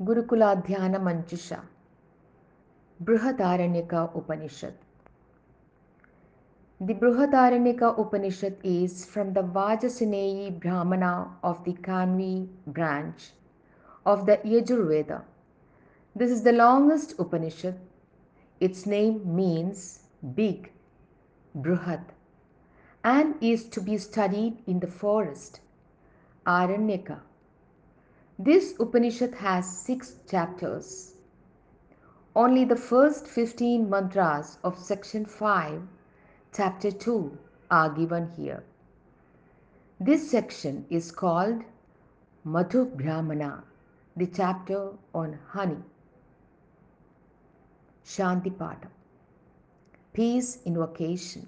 गुरुकुलाध्यानमञ्जुषा बृहदारण्यका Upanishad The Brihadaranyaka Upanishad is from the Vajasineyi Brahmana of the Kanvi branch of the Yajurveda. This is the longest Upanishad. Its name means big, Bruhat, and is to be studied in the forest, Aranyaka. this Upanishad has six chapters. Only the first 15 mantras of section 5, chapter 2 are given here. This section is called Madhu Brahmana, the chapter on honey. Shanti Pada. Peace invocation.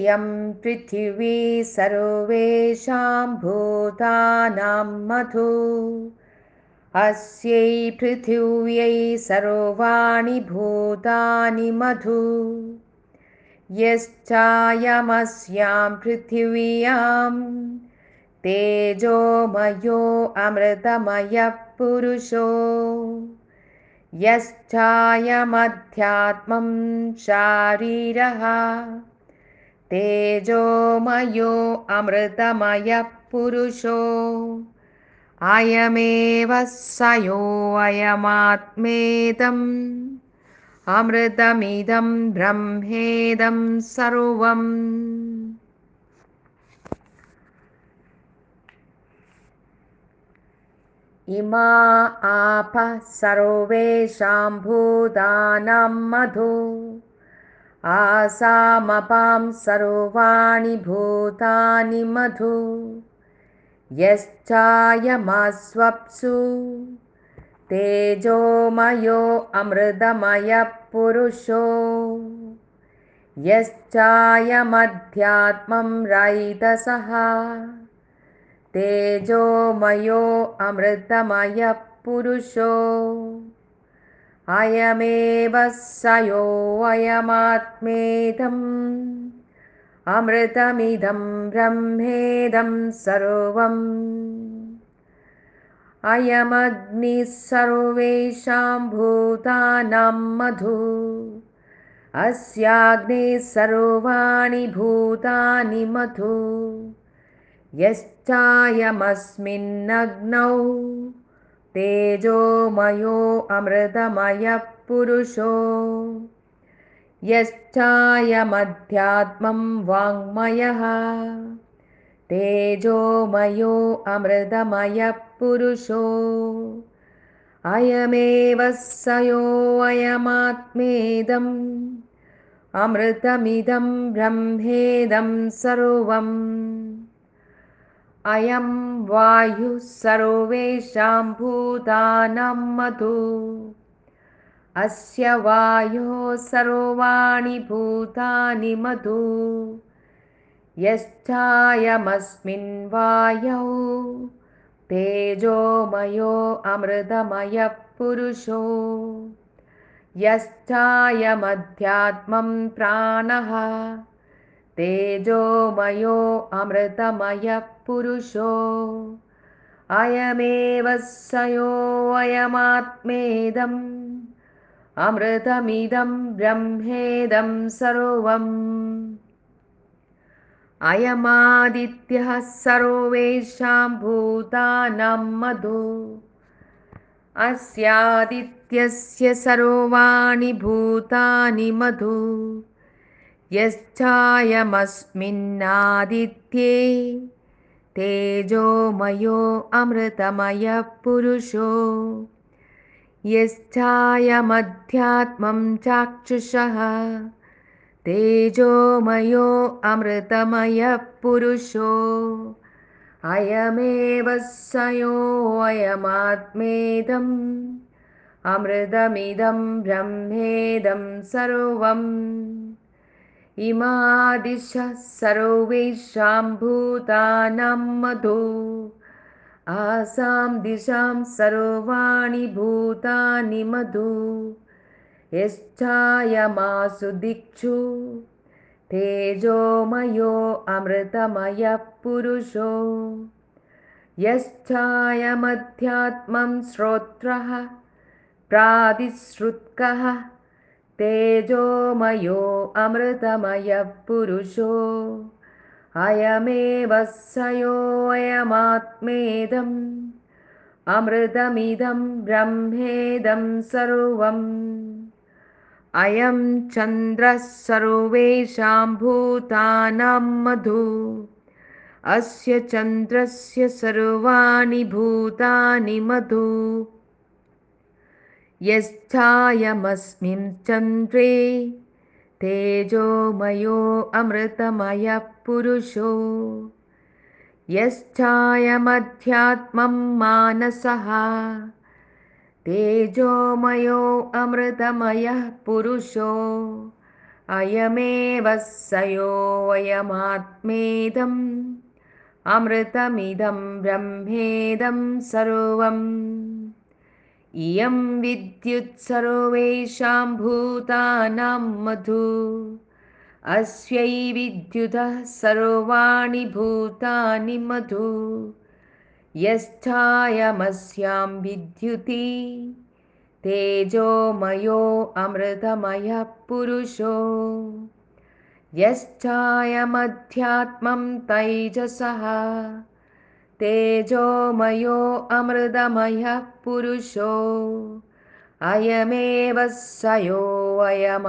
इयं पृथिवी सर्वेषां भूतानां मधु। अस्यै पृथिव्यै सर्वाणि भूतानि मधु। यश्चायमस्यां पृथिव्यां तेजोमयो अमृतमयः पुरुषो। यश्चायमध्यात्मं शारीरः तेजोमयो अमृतमयः पुरुषो। अयमेव स योऽयमात्मेदम् अमृतमिदं ब्रह्मेदं सर्वम्। इमा आपः सर्वेषां भूतानां मधु आसामपां सर्वाणि भूतानि मधु। यश्चायमस्वप्सु। तेजोमयो अमृतमयः पुरुषो यश्चायमध्यात्मं रैतसः तेजोमयो अमृतमयः पुरुषो अयमेव स योऽयमात्मेदम् अमृतमिदं ब्रह्मेदं सर्वम्। अयमग्निः सर्वेषां भूतानां मधु। अस्याग्निः सर्वाणि भूतानि मधु। यश्चायमस्मिन्नग्नौ तेजोमयो अमृतमयः पुरुषो यश्चायमध्यात्मं वाङ्मयः। तेजोमयो अमृतमयः पुरुषो अयमेव स योऽयमात्मेदम् अमृतमिदं ब्रह्मेदं सर्वम् अयं वायुः सर्वेषां भूतानां मधु। अस्य वायोः सर्वाणि भूतानि मधु। यश्चायमस्मिन् वायौ तेजोमयो अमृतमयः पुरुषो। यश्चायमध्यात्मं प्राणः तेजोमयो अमृतमयः पुरुषो अयमेव स योऽयमात्मेदम् अमृतमिदं ब्रह्मेदं सर्वम्। अयमादित्यः सर्वेषां भूतानां मधु। अस्यादित्यस्य सर्वाणि भूतानि मधु यश्चायमस्मिन्नादित्ये तेजोमयो अमृतमयः पुरुषो। यश्चायमध्यात्मं चाक्षुषः तेजोमयो अमृतमयः पुरुषो। अयमेव स योऽयमात्मेदम् अमृतमिदं ब्रह्मेदं सर्वम् इमादिशः सर्वेषां भूतानां मधु। आसां दिशां सर्वाणि भूतानि मधु। यश्चायमासु दिक्षु। तेजोमयो अमृतमयः पुरुषो। यश्चायमध्यात्मं श्रोत्रः प्रादिश्रुत्कः तेजोमयो अमृतमयः पुरुषो अयमेव स योऽयमात्मेदम् अमृतमिदं ब्रह्मेदं सर्वम्। अयं चन्द्रः सर्वेषां भूतानां मधु अस्य चन्द्रस्य सर्वाणि भूतानि मधु यश्चायमस्मिन् चन्द्रे। तेजोमयो अमृतमयः पुरुषो। यश्चायमध्यात्मं मानसः। तेजोमयो अमृतमयः पुरुषो। अयमेव स योऽयमात्मेदम् अमृतमिदं ब्रह्मेदं सर्वम् इयं विद्युत् सर्वेषां भूतानां मधु अस्यै विद्युतः सर्वाणि भूतानि मधु। यश्चायमस्यां विद्युति तेजोमयो अमृतमयः पुरुषो। यश्चायमध्यात्मं तैजसः तेजोमयो अमृतमयः पुरुषो अयमेव स योऽयमात्मेदम्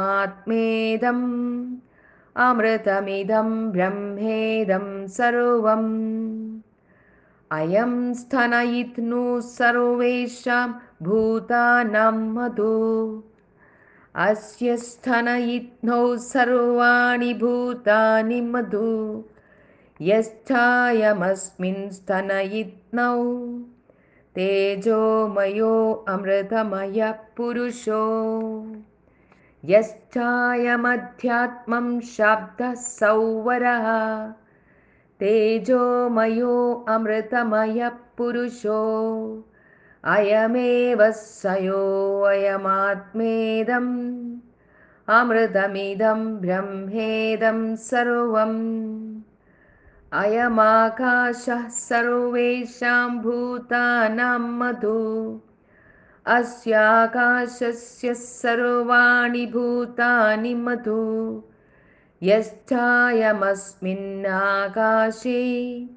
अमृतमिदं ब्रह्मेदं सर्वम्। अयं स्थनयित्नु सर्वेषां भूतानां मधु अस्य स्थनयित्नौ सर्वाणि भूतानि मधु यश्चायमस्मिन् स्तनयित्नौ। तेजोमयो अमृतमयः पुरुषो। यश्चायमध्यात्मं शाब्दः सौवरः। तेजोमयो अमृतमयः पुरुषो। अयमेव स योऽयमात्मेदम् अमृतमिदं ब्रह्मेदं सर्वम् अयमाकाशः सर्वेषां भूतानां मधु। अस्याकाशस्य सर्वाणि भूतानि मधु। यश्चायमस्मिन्नाकाशे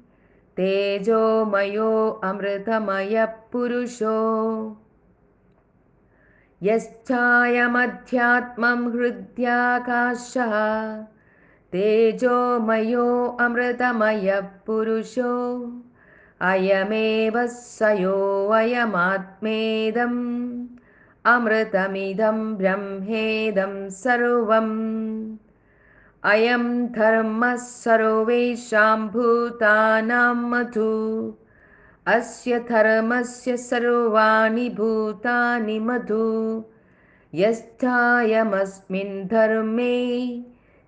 तेजोमयो अमृतमयः पुरुषो यश्चायमध्यात्मं हृद्याकाशः तेजोमयो अमृतमयः पुरुषो अयमेव स योऽयमात्मेदम् अमृतमिदं ब्रह्मेदं सर्वम्। अयं धर्मः सर्वेषां भूतानां मधु अस्य धर्मस्य सर्वाणि भूतानि मधु। यश्चायमस्मिन् धर्मे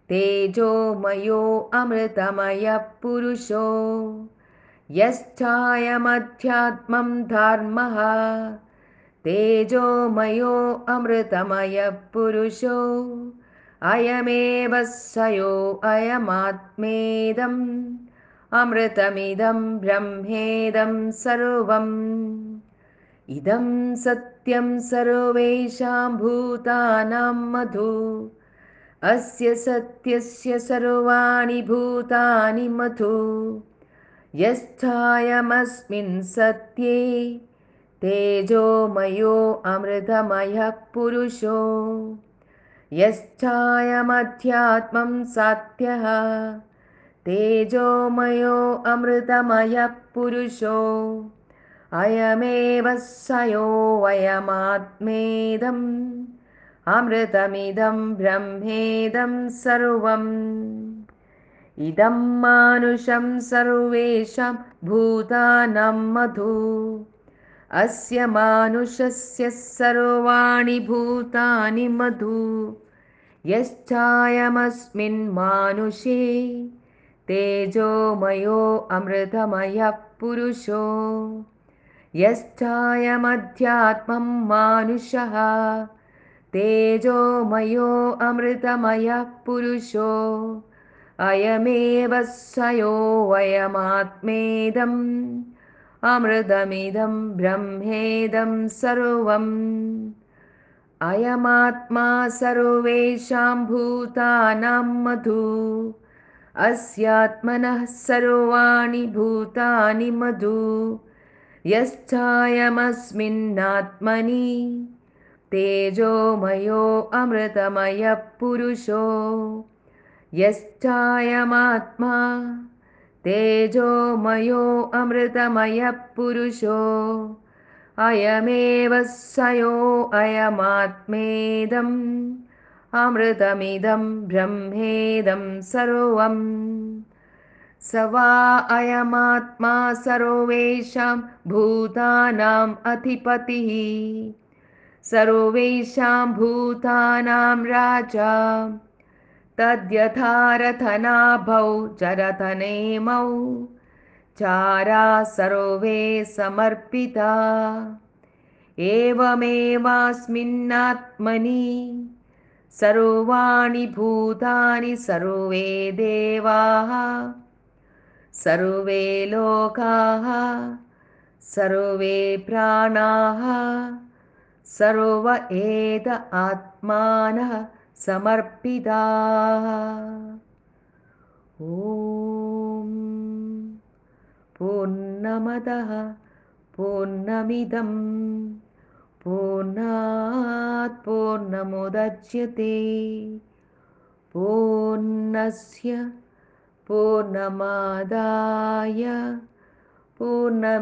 तेजोमयो अमृतमयः पुरुषो यश्चायमध्यात्मं धर्मः तेजोमयो अमृतमयः पुरुषो अयमेव स योऽयमात्मेदम् अमृतमिदं ब्रह्मेदं सर्वम्। इदं सत्यं सर्वेषां भूतानां मधु अस्य सत्यस्य सर्वाणि भूतानि मधु यश्चायमस्मिन् सत्ये तेजोमयो अमृतमयः पुरुषो। यश्चायमध्यात्मं सात्यः तेजोमयो अमृतमयः पुरुषो। अयमेव सयोऽयमात्मेदम् अमृतमिदं ब्रह्मेदं सर्वम्। इदं मानुषं सर्वेषां भूतानां मधु। अस्य मानुषस्य सर्वाणि भूतानि मधु। यश्चायमस्मिन् मानुषे तेजोमयो अमृतमयः पुरुषो। यश्चायमध्यात्मं मानुषः तेजोमयो अमृतमयः पुरुषो अयमेव सयोऽयमात्मेदम् अमृतमिदं ब्रह्मेदं सर्वम्। अयमात्मा सर्वेषां भूतानां मधु अस्यात्मनः सर्वाणि भूतानि मधु यश्चायमस्मिन्नात्मनि तेजोमयो अमृतमयः पुरुषो यश्चायमात्मा तेजोमयो अमृतमयः पुरुषो अयमेव सयो अयमात्मेदम्। अमृतमिदं ब्रह्मेदं सर्वम्। स वा अयमात्मा सर्वेषां भूतानाम् अधिपतिः सर्वेषां भूतानां राजा। तद्यथारथनाभौ चरथनेमौ चारा सर्वे समर्पिता। एवमेवास्मिन्नात्मनि। सर्वाणि भूतानि सर्वे देवाः। सर्वे लोकाः। सर्वे प्राणाः सर्व एत आत्मानः समर्पिताः। ॐ पूर्णमदः पूर्णमिदं पूर्णात् पूर्णमुदच्यते। पूर्णस्य पूर्णमादाय पूर्णमेवावशिष्यते